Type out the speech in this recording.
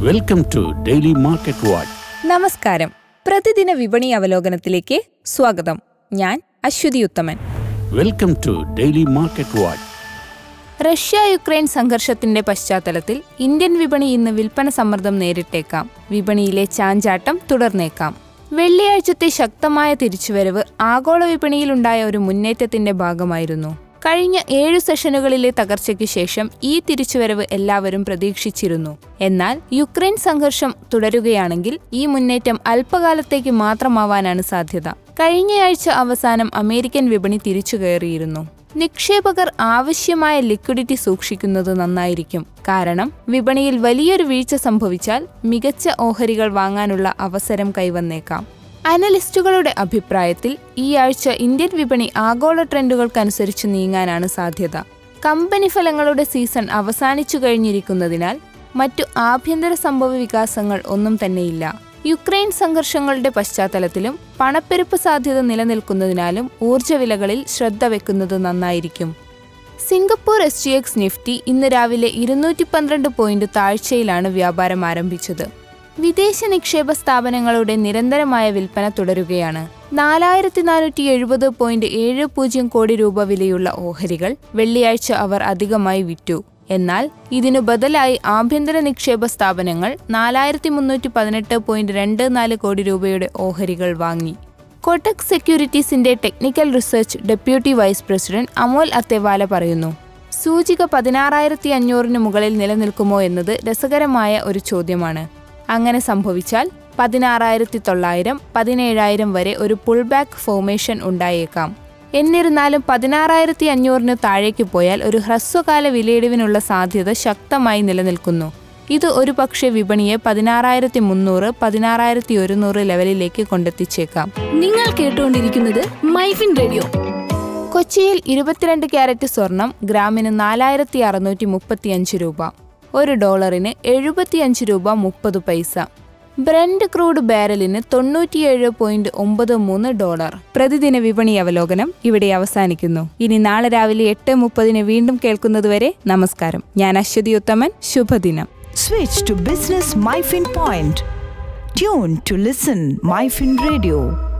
Welcome to daily market watch നമസ്കാരം. പ്രതിദിന വിപണി അവലോകനത്തിലേക്ക് സ്വാഗതം. ഞാൻ Aswathy Uthaman. Welcome to daily market watch Russia Ukraine സംഘർഷത്തിന്റെ പശ്ചാത്തലത്തിൽ ഇന്ത്യൻ വിപണി ഇന്ന് വിൽപ്പന സമ്മർദ്ദം നേരിട്ടേക്കാം. വിപണിയിലെ ചാഞ്ചാട്ടം തുടർന്നേക്കാം. വെള്ളിയാഴ്ചത്തെ ശക്തമായ തിരിച്ചുവരവ് ആഗോള വിപണിയിലുണ്ടായ ഒരു മുന്നേറ്റത്തിന്റെ ഭാഗമായിരുന്നു. കഴിഞ്ഞ ഏഴ് സെഷനുകളിലെ തകർച്ചയ്ക്ക് ശേഷം ഈ തിരിച്ചുവരവ് എല്ലാവരും പ്രതീക്ഷിച്ചിരുന്നു. എന്നാൽ യുക്രൈൻ സംഘർഷം തുടരുകയാണെങ്കിൽ ഈ മുന്നേറ്റം അല്പകാലത്തേക്ക് മാത്രമാവാനാണ് സാധ്യത. കഴിഞ്ഞയാഴ്ച അവസാനം അമേരിക്കൻ വിപണി തിരിച്ചു കയറിയിരുന്നു. നിക്ഷേപകർ ആവശ്യമായ ലിക്വിഡിറ്റി സൂക്ഷിക്കുന്നത് നന്നായിരിക്കും. കാരണം വിപണിയിൽ വലിയൊരു വീഴ്ച സംഭവിച്ചാൽ മികച്ച ഓഹരികൾ വാങ്ങാനുള്ള അവസരം കൈവന്നേക്കാം. അനലിസ്റ്റുകളുടെ അഭിപ്രായത്തിൽ ഈ ആഴ്ച ഇന്ത്യൻ വിപണി ആഗോള ട്രെൻഡുകൾക്കനുസരിച്ച് നീങ്ങാനാണ് സാധ്യത. കമ്പനി ഫലങ്ങളുടെ സീസൺ അവസാനിച്ചു കഴിഞ്ഞിരിക്കുന്നതിനാൽ മറ്റു ആഭ്യന്തര സംഭവ വികാസങ്ങൾ ഒന്നും തന്നെയില്ല. യുക്രൈൻ സംഘർഷങ്ങളുടെ പശ്ചാത്തലത്തിലും പണപ്പെരുപ്പ് സാധ്യത നിലനിൽക്കുന്നതിനാലും ഊർജവിലകളിൽ ശ്രദ്ധ വെക്കുന്നത് നന്നായിരിക്കും. Singapore S G X Nifty ഇന്ന് രാവിലെ ഇരുന്നൂറ്റി പന്ത്രണ്ട് പോയിന്റ് താഴ്ചയിലാണ് വ്യാപാരം ആരംഭിച്ചത്. വിദേശ നിക്ഷേപ സ്ഥാപനങ്ങളുടെ നിരന്തരമായ വിൽപ്പന തുടരുകയാണ്. നാലായിരത്തി നാനൂറ്റി എഴുപത് പോയിന്റ് ഏഴ് പൂജ്യം കോടി രൂപ വിലയുള്ള ഓഹരികൾ വെള്ളിയാഴ്ച അവർ അധികമായി വിറ്റു. എന്നാൽ ഇതിനു ബദലായി ആഭ്യന്തര നിക്ഷേപ സ്ഥാപനങ്ങൾ നാലായിരത്തി മുന്നൂറ്റി പതിനെട്ട് പോയിന്റ് രണ്ട് നാല് കോടി രൂപയുടെ ഓഹരികൾ വാങ്ങി. Kotak സെക്യൂരിറ്റീസിന്റെ technical research deputy vice president Amol Athavale പറയുന്നു സൂചിക പതിനാറായിരത്തി അഞ്ഞൂറിന് മുകളിൽ നിലനിൽക്കുമോ എന്നത് രസകരമായ ഒരു ചോദ്യമാണ്. അങ്ങനെ സംഭവിച്ചാൽ പതിനാറായിരത്തി തൊള്ളായിരം പതിനേഴായിരം വരെ ഒരു പുൾ ബാക്ക് ഫോർമേഷൻ ഉണ്ടായേക്കാം. എന്നിരുന്നാലും പതിനാറായിരത്തി അഞ്ഞൂറിന് താഴേക്ക് പോയാൽ ഒരു ഹ്രസ്വകാല വിലയിടിവിനുള്ള സാധ്യത ശക്തമായി നിലനിൽക്കുന്നു. ഇത് ഒരു പക്ഷേ വിപണിയെ പതിനാറായിരത്തി മുന്നൂറ് പതിനാറായിരത്തി ഒരുന്നൂറ് ലെവലിലേക്ക് കൊണ്ടെത്തിച്ചേക്കാം. നിങ്ങൾ കേട്ടുകൊണ്ടിരിക്കുന്നത് മൈഫിൻ റേഡിയോ. കൊച്ചിയിൽ ഇരുപത്തിരണ്ട് ക്യാരറ്റ് സ്വർണം ഗ്രാമിന് നാലായിരത്തി അറുന്നൂറ്റി മുപ്പത്തിയഞ്ച് രൂപ. ഒരു ഡോളറിന് എഴുപത്തിയഞ്ച് രൂപ മുപ്പത് പൈസ. ബ്രണ്ട് ക്രൂഡ് ബാരലിന് തൊണ്ണൂറ്റിയേഴ് പോയിന്റ് ഒമ്പത് മൂന്ന് ഡോളർ. പ്രതിദിന വിപണി അവലോകനം ഇവിടെ അവസാനിക്കുന്നു. ഇനി നാളെ രാവിലെ എട്ട് മുപ്പതിന് വീണ്ടും കേൾക്കുന്നതുവരെ നമസ്കാരം. ഞാൻ അശ്വതി ഉത്തമൻ. ശുഭദിനം. Switch to business MyFin point tune to listen MyFin Radio.